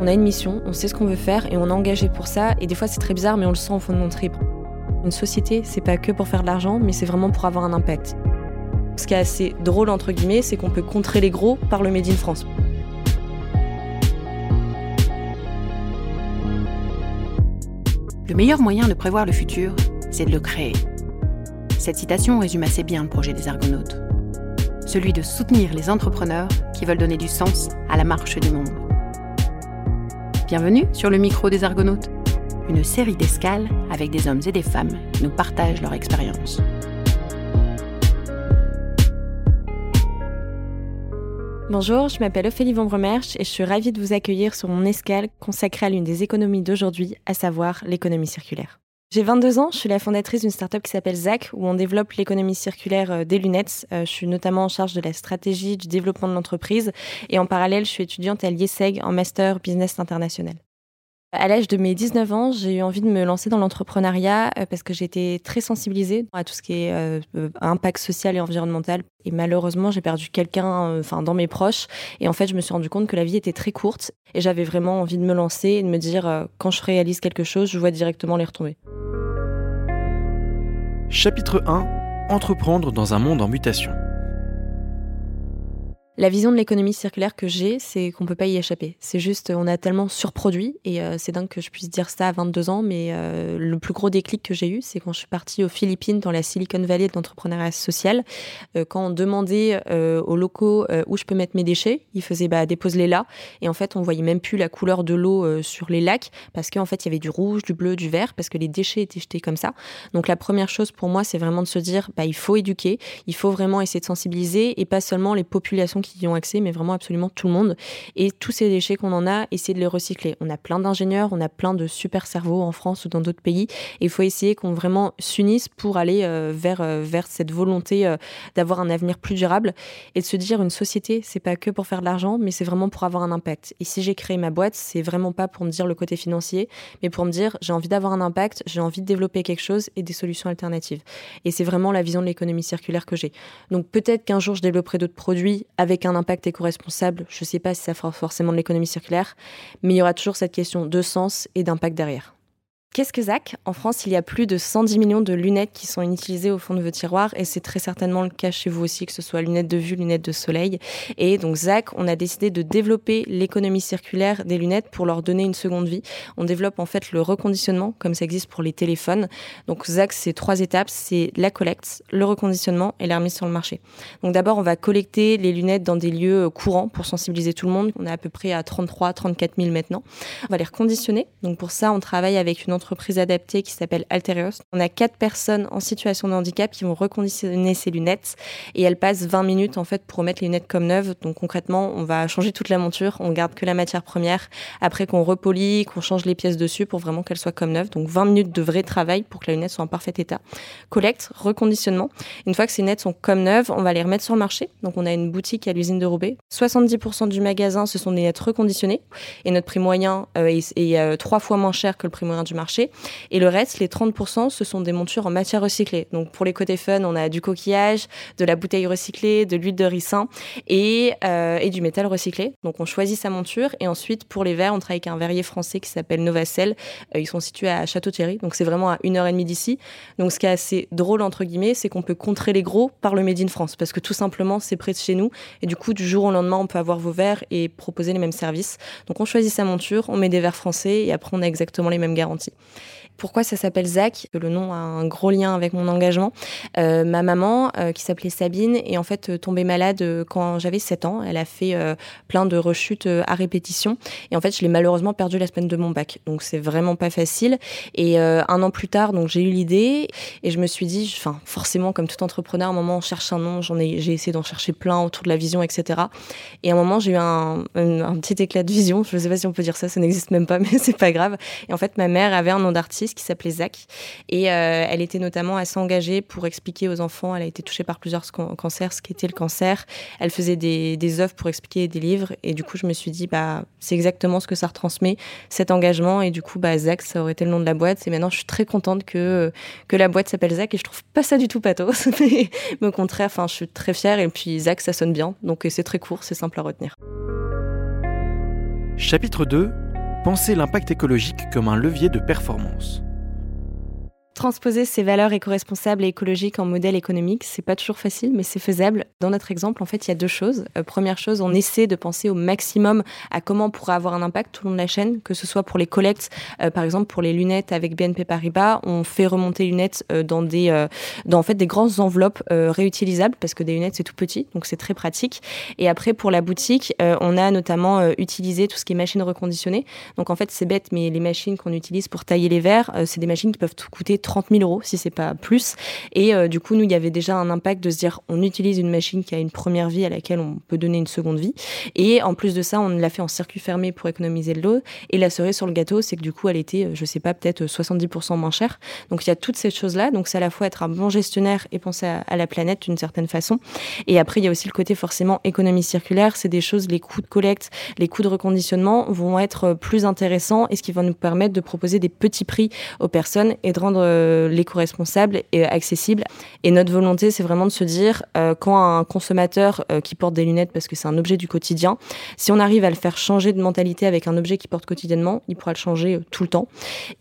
On a une mission, on sait ce qu'on veut faire et on est engagé pour ça. Et des fois, c'est très bizarre, mais on le sent au fond de mon trip. Une société, c'est pas que pour faire de l'argent, mais c'est vraiment pour avoir un impact. Ce qui est assez drôle, entre guillemets, c'est qu'on peut contrer les gros par le Made in France. Le meilleur moyen de prévoir le futur, c'est de le créer. Cette citation résume assez bien le projet des Argonautes. Celui de soutenir les entrepreneurs qui veulent donner du sens à la marche du monde. Bienvenue sur le micro des Argonautes, une série d'escales avec des hommes et des femmes qui nous partagent leur expérience. Bonjour, je m'appelle Ophélie Vambremerche et je suis ravie de vous accueillir sur mon escale consacrée à l'une des économies d'aujourd'hui, à savoir l'économie circulaire. J'ai 22 ans, je suis la fondatrice d'une startup qui s'appelle ZAC, où on développe l'économie circulaire euh, des lunettes. Euh, je suis notamment en charge de la stratégie, du développement de l'entreprise, et en parallèle, je suis étudiante à l'IESEG en Master Business International. À l'âge de mes 19 ans, j'ai eu envie de me lancer dans l'entrepreneuriat euh, parce que j'étais très sensibilisée à tout ce qui est euh, euh, impact social et environnemental. Et malheureusement, j'ai perdu quelqu'un dans mes proches. Et en fait, je me suis rendu compte que la vie était très courte. Et j'avais vraiment envie de me lancer et de me dire, quand je réalise quelque chose, je vois directement les retombées. Chapitre 1 Entreprendre dans un monde en mutation. La vision de l'économie circulaire que j'ai, c'est qu'on peut pas y échapper. C'est juste, on a tellement surproduit, et euh, c'est dingue que je puisse dire ça à 22 ans, mais euh, le plus gros déclic que j'ai eu, c'est quand je suis partie aux Philippines, dans la Silicon Valley de l'entrepreneuriat social. Euh, quand on demandait aux locaux où je peux mettre mes déchets, ils faisaient bah, dépose-les là, et en fait, on voyait même plus la couleur de l'eau sur les lacs, parce qu'en fait, il y avait du rouge, du bleu, du vert, parce que les déchets étaient jetés comme ça. Donc la première chose pour moi, c'est vraiment de se dire, bah, il faut éduquer, il faut vraiment essayer de sensibiliser, et pas seulement les populations qui qui y ont accès, mais vraiment absolument tout le monde. Et tous ces déchets qu'on en a, essayer de les recycler. On a plein d'ingénieurs, on a plein de super cerveaux en France ou dans d'autres pays. Et il faut essayer qu'on vraiment s'unisse pour aller euh, vers, euh, vers cette volonté euh, d'avoir un avenir plus durable et de se dire une société, c'est pas que pour faire de l'argent, mais c'est vraiment pour avoir un impact. Et si j'ai créé ma boîte, c'est vraiment pas pour me dire le côté financier, mais pour me dire j'ai envie d'avoir un impact, j'ai envie de développer quelque chose et des solutions alternatives. Et c'est vraiment la vision de l'économie circulaire que j'ai. Donc peut-être qu'un jour je développerai d'autres produits avec un impact éco-responsable, je ne sais pas si ça fera forcément de l'économie circulaire, mais il y aura toujours cette question de sens et d'impact derrière. Qu'est-ce que ZAC En France, il y a plus de 110 millions de lunettes qui sont utilisées au fond de vos tiroirs et c'est très certainement le cas chez vous aussi, que ce soit lunettes de vue, lunettes de soleil. Et donc ZAC, on a décidé de développer l'économie circulaire des lunettes pour leur donner une seconde vie. On développe en fait le reconditionnement comme ça existe pour les téléphones. Donc ZAC, c'est trois étapes, c'est la collecte, le reconditionnement et la remise sur le marché. Donc d'abord, on va collecter les lunettes dans des lieux courants pour sensibiliser tout le monde. On est à peu près à 33, 34 000 maintenant. On va les reconditionner. Donc pour ça, on travaille avec une entreprise adaptée qui s'appelle Alterios. On a quatre personnes en situation de handicap qui vont reconditionner ces lunettes et elles passent 20 minutes en fait pour remettre les lunettes comme neuves. Donc concrètement, on va changer toute la monture, on garde que la matière première après qu'on repolie, qu'on change les pièces dessus pour vraiment qu'elles soient comme neuves. Donc 20 minutes de vrai travail pour que la lunette soit en parfait état. Collecte, reconditionnement. Une fois que ces lunettes sont comme neuves, on va les remettre sur le marché. Donc on a une boutique à l'usine de Roubaix. 70% du magasin, ce sont des lunettes reconditionnées et notre prix moyen euh, est, euh, trois fois moins cher que le prix moyen du marché et le reste, les 30%, ce sont des montures en matière recyclée. Donc pour les côtés fun, on a du coquillage, de la bouteille recyclée, de l'huile de ricin et, euh, et du métal recyclé. Donc on choisit sa monture et ensuite pour les verres, on travaille avec un verrier français qui s'appelle Novacel. Euh, ils sont situés à Château-Thierry, donc c'est vraiment à une heure et demie d'ici. Donc ce qui est assez drôle entre guillemets, c'est qu'on peut contrer les gros par le Made in France parce que tout simplement c'est près de chez nous et du coup du jour au lendemain on peut avoir vos verres et proposer les mêmes services. Donc on choisit sa monture, on met des verres français et après on a exactement les mêmes garanties. Pourquoi ça s'appelle Zach Le nom a un gros lien avec mon engagement. Euh, ma maman, euh, qui s'appelait Sabine, est en fait euh, tombée malade quand j'avais 7 ans. Elle a fait plein de rechutes à répétition. Et en fait, je l'ai malheureusement perdu la semaine de mon bac. Donc, c'est vraiment pas facile. Et un an plus tard, donc j'ai eu l'idée et je me suis dit, enfin, forcément, comme tout entrepreneur, à un moment, on cherche un nom. J'en ai, j'ai essayé d'en chercher plein autour de la vision, etc. Et à un moment, j'ai eu un, un, petit éclat de vision. Je sais pas si on peut dire ça, ça n'existe même pas, mais c'est pas grave. Et en fait, ma mère avait un nom d'artiste qui s'appelait Zach. Et euh, elle était notamment assez engagée pour expliquer aux enfants. Elle a été touchée par plusieurs cancers, ce qu'était le cancer. Elle faisait des, œuvres pour expliquer des livres. Et du coup, je me suis dit, bah, c'est exactement ce que ça retransmet, cet engagement. Et du coup, bah, Zach, ça aurait été le nom de la boîte. Et maintenant, je suis très contente que, que la boîte s'appelle Zach. Et je trouve pas ça du tout pathos. mais, au contraire, je suis très fière. Et puis, Zach, ça sonne bien. Donc, c'est très court, c'est simple à retenir. Chapitre 2 Pensez l'impact écologique comme un levier de performance. Transposer ces valeurs éco-responsables et écologiques en modèle économique, c'est pas toujours facile, mais c'est faisable. Dans notre exemple, en fait, il y a deux choses. Euh, première chose, on essaie de penser au maximum à comment on pourrait avoir un impact tout le long de la chaîne, que ce soit pour les collectes, euh, par exemple pour les lunettes avec BNP Paribas, on fait remonter les lunettes euh, dans des, dans en fait des grandes enveloppes réutilisables parce que des lunettes c'est tout petit, donc c'est très pratique. Et après pour la boutique, on a notamment utilisé tout ce qui est machines reconditionnées. Donc en fait c'est bête, mais les machines qu'on utilise pour tailler les verres, c'est des machines qui peuvent tout coûter 30 000 euros, si c'est pas plus. Et euh, du coup, nous, il y avait déjà un impact de se dire, on utilise une machine qui a une première vie à laquelle on peut donner une seconde vie. Et en plus de ça, on l'a fait en circuit fermé pour économiser de l'eau. Et la cerise sur le gâteau, c'est que du coup, elle était, euh, je sais pas, peut-être 70% moins chère. Donc il y a toutes ces choses-là. Donc c'est à la fois être un bon gestionnaire et penser à, la planète d'une certaine façon. Et après, il y a aussi le côté forcément économie circulaire. C'est des choses, les coûts de collecte, les coûts de reconditionnement vont être euh, plus intéressants et ce qui va nous permettre de proposer des petits prix aux personnes et de rendre euh, l'éco-responsable et accessible. Et notre volonté, c'est vraiment de se dire, euh, quand un consommateur euh, qui porte des lunettes, parce que c'est un objet du quotidien, si on arrive à le faire changer de mentalité avec un objet qu'il porte quotidiennement, il pourra le changer tout le temps.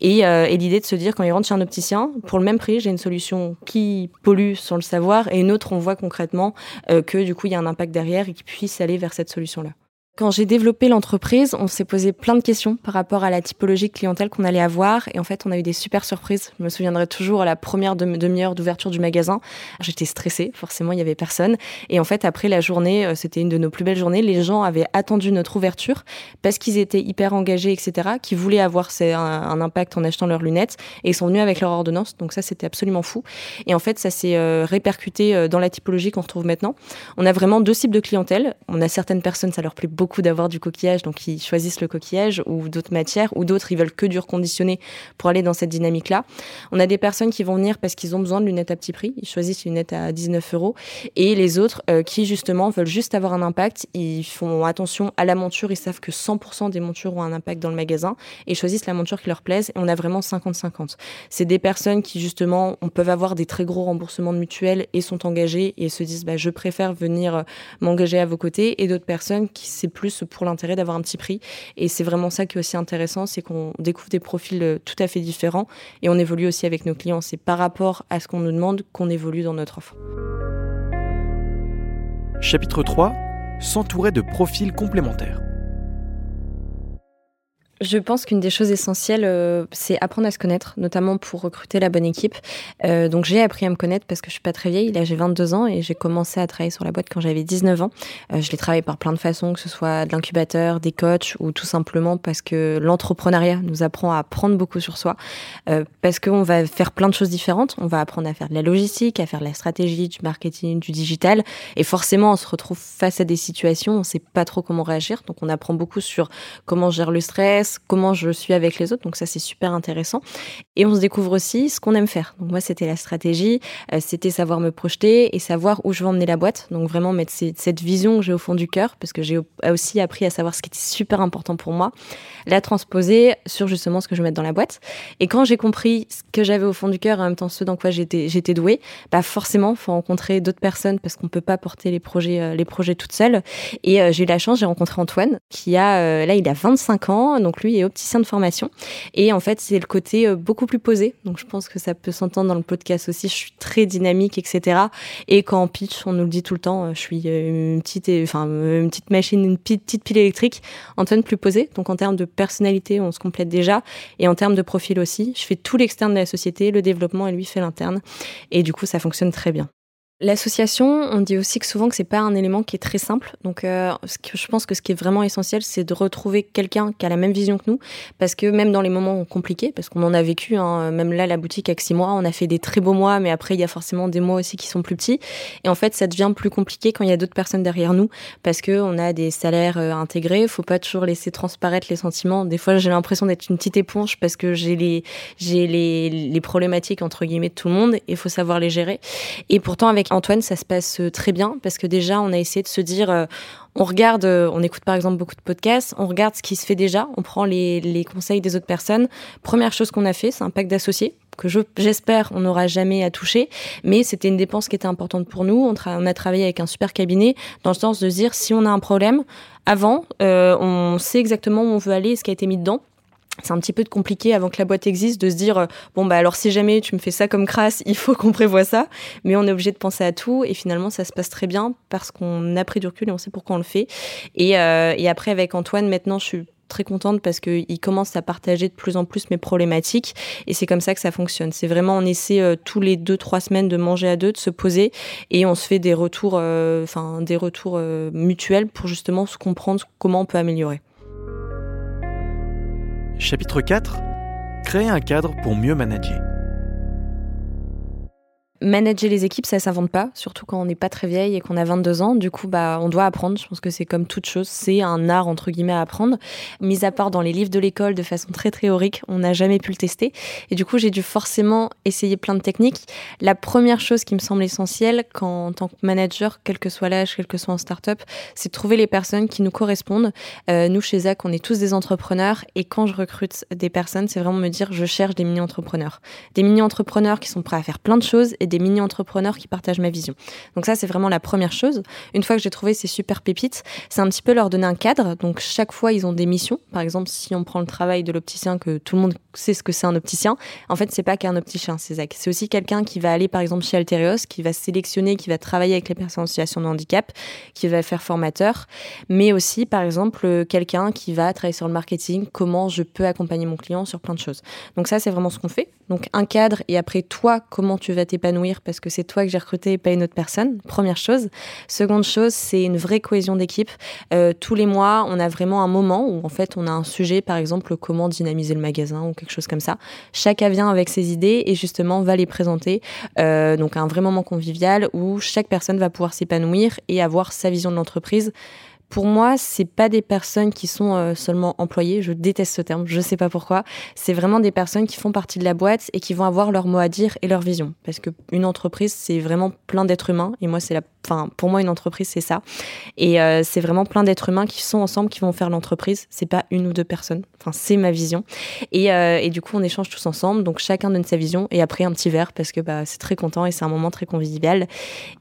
Et, et l'idée de se dire, quand il rentre chez un opticien, pour le même prix, j'ai une solution qui pollue sans le savoir, et une autre, on voit concrètement que du coup, il y a un impact derrière et qu'il puisse aller vers cette solution-là. Quand j'ai développé l'entreprise, on s'est posé plein de questions par rapport à la typologie clientèle qu'on allait avoir. Et en fait, on a eu des super surprises. Je me souviendrai toujours à la première demi-heure d'ouverture du magasin. J'étais stressée, forcément, il y avait personne. Et en fait, après la journée, euh, c'était une de nos plus belles journées. Les gens avaient attendu notre ouverture parce qu'ils étaient hyper engagés, etc., qui voulaient avoir un, impact en achetant leurs lunettes. Et ils sont venus avec leur ordonnance. Donc ça, c'était absolument fou. Et en fait, ça s'est euh, répercuté euh, dans la typologie qu'on retrouve maintenant. On a vraiment deux types de clientèle. On a certaines personnes, ça leur plaît beaucoup beaucoup d'avoir du coquillage, donc ils choisissent le coquillage ou d'autres matières, ou d'autres, ils veulent que du reconditionné pour aller dans cette dynamique-là. On a des personnes qui vont venir parce qu'ils ont besoin de lunettes à petit prix, ils choisissent une lunette à 19 euros, et les autres euh, qui justement veulent juste avoir un impact, ils font attention à la monture, ils savent que 100% des montures ont un impact dans le magasin, et choisissent la monture qui leur plaise, et on a vraiment 50-50. C'est des personnes qui justement, on peut avoir des très gros remboursements de mutuelles et sont engagées et se disent, bah, je préfère venir euh, m'engager à vos côtés, et d'autres personnes qui c'est plus pour l'intérêt d'avoir un petit prix. Et c'est vraiment ça qui est aussi intéressant, c'est qu'on découvre des profils euh, tout à fait différents et on évolue aussi avec nos clients. C'est par rapport à ce qu'on nous demande qu'on évolue dans notre offre. Chapitre 3 S'entourer de profils complémentaires. Je pense qu'une des choses essentielles, euh, c'est apprendre à se connaître, notamment pour recruter la bonne équipe. Euh, donc j'ai appris à me connaître parce que je suis pas très vieille. Là, j'ai 22 ans et j'ai commencé à travailler sur la boîte quand j'avais 19 ans. Euh, je l'ai travaillé par plein de façons, que ce soit de l'incubateur, des coachs ou tout simplement parce que l'entrepreneuriat nous apprend à apprendre beaucoup sur soi. parce qu'on va faire plein de choses différentes. On va apprendre à faire de la logistique, à faire de la stratégie, du marketing, du digital. Et forcément, on se retrouve face à des situations, on sait pas trop comment réagir. Donc on apprend beaucoup sur comment gérer le stress comment je suis avec les autres. Donc ça, c'est super intéressant. Et on se découvre aussi ce qu'on aime faire. Donc moi, c'était la stratégie, euh, c'était savoir me projeter et savoir où je veux emmener la boîte. Donc vraiment mettre cette vision que j'ai au fond du cœur, parce que j'ai aussi appris à savoir ce qui était super important pour moi, la transposer sur justement ce que je veux mettre dans la boîte. Et quand j'ai compris ce que j'avais au fond du cœur, en même temps ce dans quoi j'étais j'étais douée, bah forcément, faut rencontrer d'autres personnes parce qu'on peut pas porter les projets euh, les projets. Et euh, j'ai eu la chance, j'ai rencontré Antoine qui a là il a 25 ans, donc lui est opticien de formation. Et en fait, c'est le côté euh, beaucoup plus posé. Donc je pense que ça peut s'entendre dans le podcast aussi. Je suis très dynamique, etc. Et quand on pitch, on nous le dit tout le temps, euh, je suis euh, une petite, enfin, une petite machine, une petite pile électrique. Antoine plus posé. Donc en termes de personnalité, on se complète déjà. Et en termes de profil aussi, je fais tout l'externe de la société, le développement, et lui fait l'interne. Et du coup, ça fonctionne très bien. L'association, on dit aussi que souvent que c'est pas un élément qui est très simple. Donc, euh, je pense que ce qui est vraiment essentiel, c'est de retrouver quelqu'un qui a la même vision que nous, parce que même dans les moments compliqués, parce qu'on en a vécu, hein, même là, la boutique avec six mois, on a fait des très beaux mois, mais après, il y a forcément des mois aussi qui sont plus petits. Et en fait, ça devient plus compliqué quand il y a d'autres personnes derrière nous, parce que on a des salaires euh, intégrés. Faut pas toujours laisser transparaître les sentiments. Des fois, j'ai l'impression d'être une petite éponge parce que j'ai les j'ai les, les problématiques entre guillemets de tout le monde. Et faut savoir les gérer. Et pourtant, avec Antoine, ça se passe euh, très bien parce que déjà, on a essayé de se dire, euh, on regarde, euh, on écoute par exemple beaucoup de podcasts, on regarde ce qui se fait déjà, on prend les, les conseils des autres personnes. Première chose qu'on a fait, c'est un pack d'associés que je, j'espère on n'aura jamais à toucher. Mais c'était une dépense qui était importante pour nous. On, on, a travaillé avec un super cabinet dans le sens de dire si on a un problème, avant, euh, on sait exactement où on veut aller et ce qui a été mis dedans c'est un petit peu compliqué avant que la boîte existe de se dire euh, bon bah alors si jamais tu me fais ça comme crasse, il faut qu'on prévoie ça, mais on est obligé de penser à tout et finalement ça se passe très bien parce qu'on a pris du recul et on sait pourquoi on le fait. Et, euh, et après avec Antoine maintenant je suis très contente parce qu'il commence à partager de plus en plus mes problématiques et c'est comme ça que ça fonctionne. C'est vraiment on essaie euh, tous les deux trois semaines de manger à deux, de se poser et on se fait des retours, euh, enfin des retours mutuels pour justement se comprendre comment on peut améliorer. Chapitre 4 Créer un cadre pour mieux manager. Manager les équipes, ça s'invente pas, surtout quand on n'est pas très vieille et qu'on a 22 ans. Du coup, bah, on doit apprendre. Je pense que c'est comme toute chose, c'est un art entre guillemets à apprendre. Mis à part dans les livres de l'école de façon très théorique, on n'a jamais pu le tester. Et du coup, j'ai dû forcément essayer plein de techniques. La première chose qui me semble essentielle, quand en tant que manager, quel que soit l'âge, quel que soit en start-up, c'est de trouver les personnes qui nous correspondent. Euh, nous, chez Zach, on est tous des entrepreneurs. Et quand je recrute des personnes, c'est vraiment me dire, je cherche des mini-entrepreneurs. Des mini-entrepreneurs qui sont prêts à faire plein de choses des mini-entrepreneurs qui partagent ma vision. Donc ça, c'est vraiment la première chose. Une fois que j'ai trouvé ces super pépites, c'est un petit peu leur donner un cadre. Donc chaque fois, ils ont des missions. Par exemple, si on prend le travail de l'opticien, que tout le monde sait ce que c'est un opticien, en fait, c'est pas qu'un opticien, c'est Zach. C'est aussi quelqu'un qui va aller, par exemple, chez Alterios, qui va sélectionner, qui va travailler avec les personnes en situation de handicap, qui va faire formateur, mais aussi, par exemple, quelqu'un qui va travailler sur le marketing, comment je peux accompagner mon client sur plein de choses. Donc ça, c'est vraiment ce qu'on fait. Donc un cadre et après toi, comment tu vas t'épanouir parce que c'est toi que j'ai recruté et pas une autre personne. Première chose. Seconde chose, c'est une vraie cohésion d'équipe. Euh, tous les mois, on a vraiment un moment où en fait on a un sujet, par exemple comment dynamiser le magasin ou quelque chose comme ça. Chacun vient avec ses idées et justement va les présenter. Euh, donc un vrai moment convivial où chaque personne va pouvoir s'épanouir et avoir sa vision de l'entreprise pour moi, c'est pas des personnes qui sont euh, seulement employées. Je déteste ce terme. Je sais pas pourquoi. C'est vraiment des personnes qui font partie de la boîte et qui vont avoir leur mot à dire et leur vision. Parce que une entreprise, c'est vraiment plein d'êtres humains. Et moi, c'est la, enfin, pour moi, une entreprise, c'est ça. Et euh, c'est vraiment plein d'êtres humains qui sont ensemble, qui vont faire l'entreprise. C'est pas une ou deux personnes. Enfin, c'est ma vision. Et, euh, et, du coup, on échange tous ensemble. Donc, chacun donne sa vision. Et après, un petit verre parce que bah, c'est très content et c'est un moment très convivial.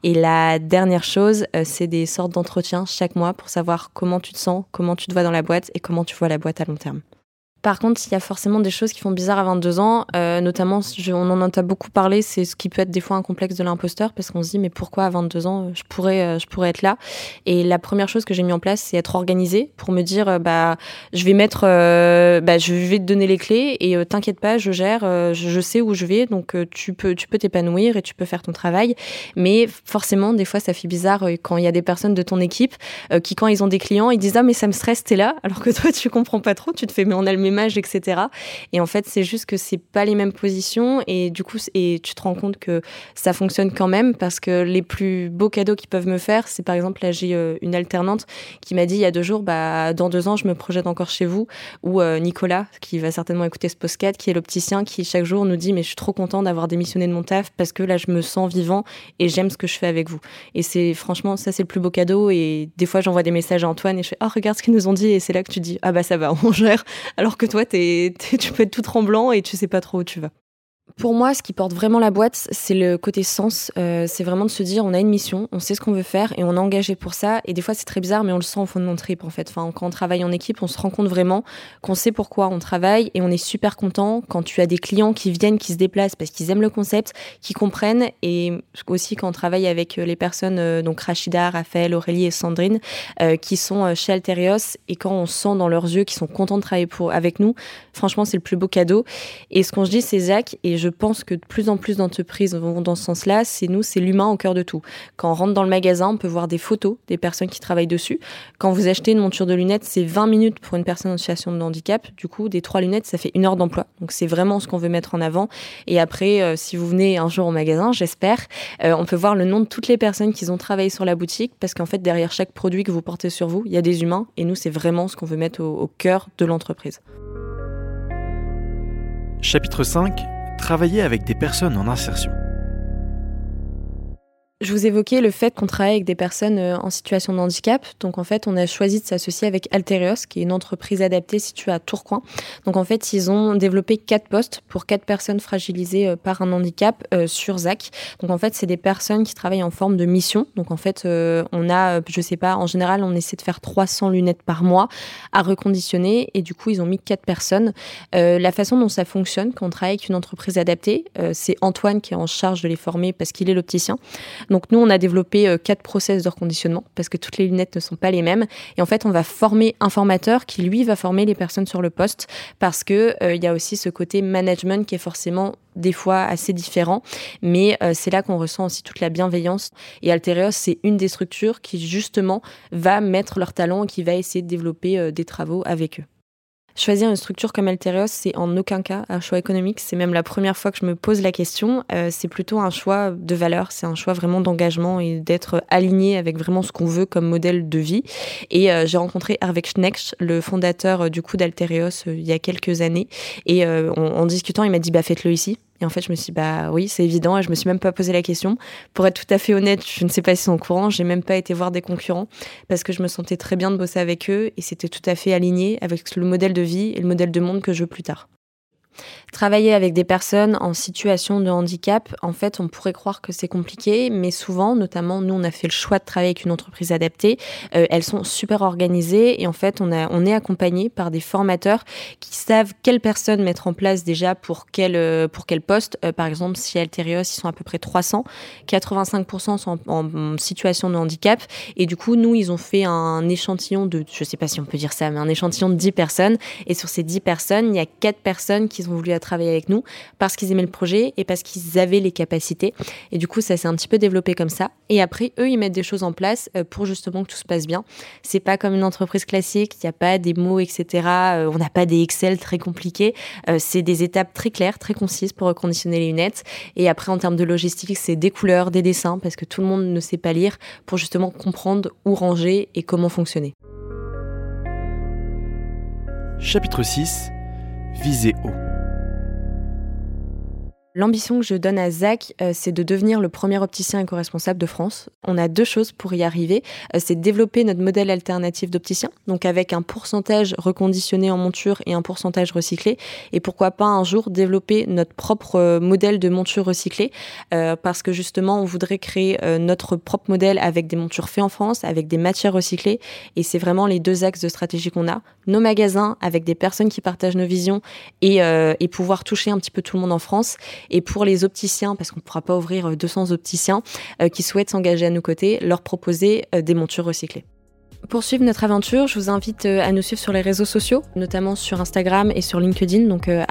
Et la dernière chose, c'est des sortes d'entretiens chaque mois pour savoir comment tu te sens, comment tu te vois dans la boîte et comment tu vois la boîte à long terme. Par contre, il y a forcément des choses qui font bizarre à 22 ans, euh, notamment, on en a beaucoup parlé, c'est ce qui peut être des fois un complexe de l'imposteur, parce qu'on se dit, mais pourquoi à 22 ans, je pourrais, euh, je pourrais être là? Et la première chose que j'ai mis en place, c'est être organisée pour me dire, euh, bah, je vais mettre, bah, je vais te donner les clés et t'inquiète pas, je gère, je, sais où je vais, donc tu peux, tu peux t'épanouir et tu peux faire ton travail. Mais forcément, des fois, ça fait bizarre quand il y a des personnes de ton équipe qui, quand ils ont des clients, ils disent, ah, mais ça me stresse, t'es là, alors que toi, tu comprends pas trop, tu te fais, mais on a le même etc. Et en fait, c'est juste que c'est pas les mêmes positions et du coup, et tu te rends compte que ça fonctionne quand même parce que les plus beaux cadeaux qu'ils peuvent me faire, c'est par exemple, là, j'ai euh, une alternante qui m'a dit il y a deux jours, bah, dans deux ans, je me projette encore chez vous, ou euh, Nicolas, qui va certainement écouter ce podcast, qui est l'opticien, qui chaque jour nous dit, mais je suis trop content d'avoir démissionné de mon taf parce que là, je me sens vivant et j'aime ce que je fais avec vous. Et c'est franchement, ça, c'est le plus beau cadeau. Et des fois, j'envoie des messages à Antoine et je fais, oh, regarde ce qu'ils nous ont dit. Et c'est là que tu dis, ah bah ça va, on gère. Alors que toi, tu peux être tout tremblant et tu sais pas trop où tu vas. Pour moi, ce qui porte vraiment la boîte, c'est le côté sens. Euh, c'est vraiment de se dire, on a une mission, on sait ce qu'on veut faire et on est engagé pour ça. Et des fois, c'est très bizarre, mais on le sent au fond de mon trip, en fait. Enfin, quand on travaille en équipe, on se rend compte vraiment qu'on sait pourquoi on travaille et on est super content quand tu as des clients qui viennent, qui se déplacent parce qu'ils aiment le concept, qui comprennent. Et aussi quand on travaille avec euh, les personnes, euh, donc Rachida, Raphaël, Aurélie et Sandrine, qui sont chez Alterios et quand on sent dans leurs yeux qu'ils sont contents de travailler pour, avec nous, franchement, c'est le plus beau cadeau. Et ce qu'on se dit, c'est Zach, et je je pense que de plus en plus d'entreprises vont dans ce sens-là. C'est nous, c'est l'humain au cœur de tout. Quand on rentre dans le magasin, on peut voir des photos des personnes qui travaillent dessus. Quand vous achetez une monture de lunettes, c'est 20 minutes pour une personne en situation de handicap. Du coup, des trois lunettes, ça fait une heure d'emploi. Donc c'est vraiment ce qu'on veut mettre en avant. Et après, euh, si vous venez un jour au magasin, j'espère, euh, on peut voir le nom de toutes les personnes qui ont travaillé sur la boutique parce qu'en fait, derrière chaque produit que vous portez sur vous, il y a des humains. Et nous, c'est vraiment ce qu'on veut mettre au, au cœur de l'entreprise. Chapitre 5 travailler avec des personnes en insertion. Je vous évoquais le fait qu'on travaille avec des personnes euh, en situation de handicap. Donc en fait, on a choisi de s'associer avec Alterios, qui est une entreprise adaptée située à Tourcoing. Donc en fait, ils ont développé quatre postes pour quatre personnes fragilisées euh, par un handicap euh, sur ZAC. Donc en fait, c'est des personnes qui travaillent en forme de mission. Donc en fait, on a, je sais pas, en général, on essaie de faire 300 lunettes par mois à reconditionner. Et du coup, ils ont mis quatre personnes. la façon dont ça fonctionne quand on travaille avec une entreprise adaptée, c'est Antoine qui est en charge de les former parce qu'il est l'opticien. Donc nous, on a développé euh, quatre process de reconditionnement parce que toutes les lunettes ne sont pas les mêmes. Et en fait, on va former un formateur qui, lui, va former les personnes sur le poste parce que euh, il y a aussi ce côté management qui est forcément des fois assez différent, mais euh, c'est là qu'on ressent aussi toute la bienveillance. Et Alterios, c'est une des structures qui justement va mettre leur talent et qui va essayer de développer des travaux avec eux. Choisir une structure comme Alterios, c'est en aucun cas un choix économique. C'est même la première fois que je me pose la question. Euh, c'est plutôt un choix de valeur. C'est un choix vraiment d'engagement et d'être aligné avec vraiment ce qu'on veut comme modèle de vie. Et euh, j'ai rencontré Hervé Schnecht, le fondateur euh, du coup d'Alterios, il y a quelques années. Et en discutant, il m'a dit bah faites-le ici. Et en fait, je me suis dit, bah oui, c'est évident. Et je me suis même pas posé la question. Pour être tout à fait honnête, je ne sais pas s'ils sont au courant. J'ai même pas été voir des concurrents parce que je me sentais très bien de bosser avec eux et c'était tout à fait aligné avec le modèle de vie et le modèle de monde que je veux plus tard. Travailler avec des personnes en situation de handicap, en fait, on pourrait croire que c'est compliqué, mais souvent, notamment, nous, on a fait le choix de travailler avec une entreprise adaptée. Euh, elles sont super organisées et en fait, on, est accompagné par des formateurs qui savent quelles personnes mettre en place déjà pour quel, euh, pour quel poste. Euh, par exemple, si Alterios, ils sont à peu près 300, 85% sont en, situation de handicap. Et du coup, nous, ils ont fait un échantillon de, je sais pas si on peut dire ça, mais un échantillon de 10 personnes. Et sur ces 10 personnes, il y a 4 personnes qui ont voulu travailler avec nous parce qu'ils aimaient le projet et parce qu'ils avaient les capacités. Et du coup, ça s'est un petit peu développé comme ça. Et après, eux, ils mettent des choses en place euh, pour justement que tout se passe bien. C'est pas comme une entreprise classique, il n'y a pas des mots, etc. Euh, on n'a pas des Excel très compliqués. Euh, c'est des étapes très claires, très concises pour reconditionner les lunettes. Et après, en termes de logistique, c'est des couleurs, des dessins, parce que tout le monde ne sait pas lire pour justement comprendre où ranger et comment fonctionner. Chapitre 6 Visez haut. L'ambition que je donne à Zach, euh, c'est de devenir le premier opticien éco-responsable de France. On a deux choses pour y arriver. Euh, c'est développer notre modèle alternatif d'opticien, donc avec un pourcentage reconditionné en monture et un pourcentage recyclé. Et pourquoi pas un jour développer notre propre euh, modèle de monture recyclée, parce que justement, on voudrait créer notre propre modèle avec des montures faites en France, avec des matières recyclées. Et c'est vraiment les deux axes de stratégie qu'on a. Nos magasins avec des personnes qui partagent nos visions et, et pouvoir toucher un petit peu tout le monde en France et pour les opticiens, parce qu'on ne pourra pas ouvrir 200 euh, opticiens euh, qui souhaitent s'engager à nos côtés, leur proposer euh, des montures recyclées. Pour suivre notre aventure, je vous invite à nous suivre sur les réseaux sociaux, notamment sur Instagram et sur LinkedIn, donc euh,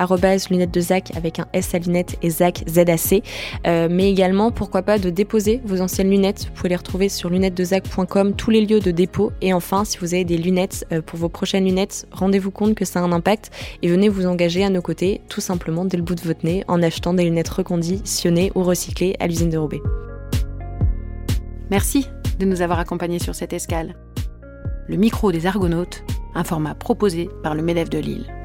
lunettes de Zach avec un S à lunettes et Zach ZAC. Euh, mais également, pourquoi pas, de déposer vos anciennes lunettes. Vous pouvez les retrouver sur lunettesdezac.com, tous les lieux de dépôt. Et enfin, si vous avez des lunettes pour vos prochaines lunettes, rendez-vous compte que ça a un impact et venez vous engager à nos côtés, tout simplement dès le bout de votre nez, en achetant des lunettes reconditionnées ou recyclées à l'usine de Roubaix. Merci de nous avoir accompagnés sur cette escale. Le micro des Argonautes, un format proposé par le MEDEF de Lille.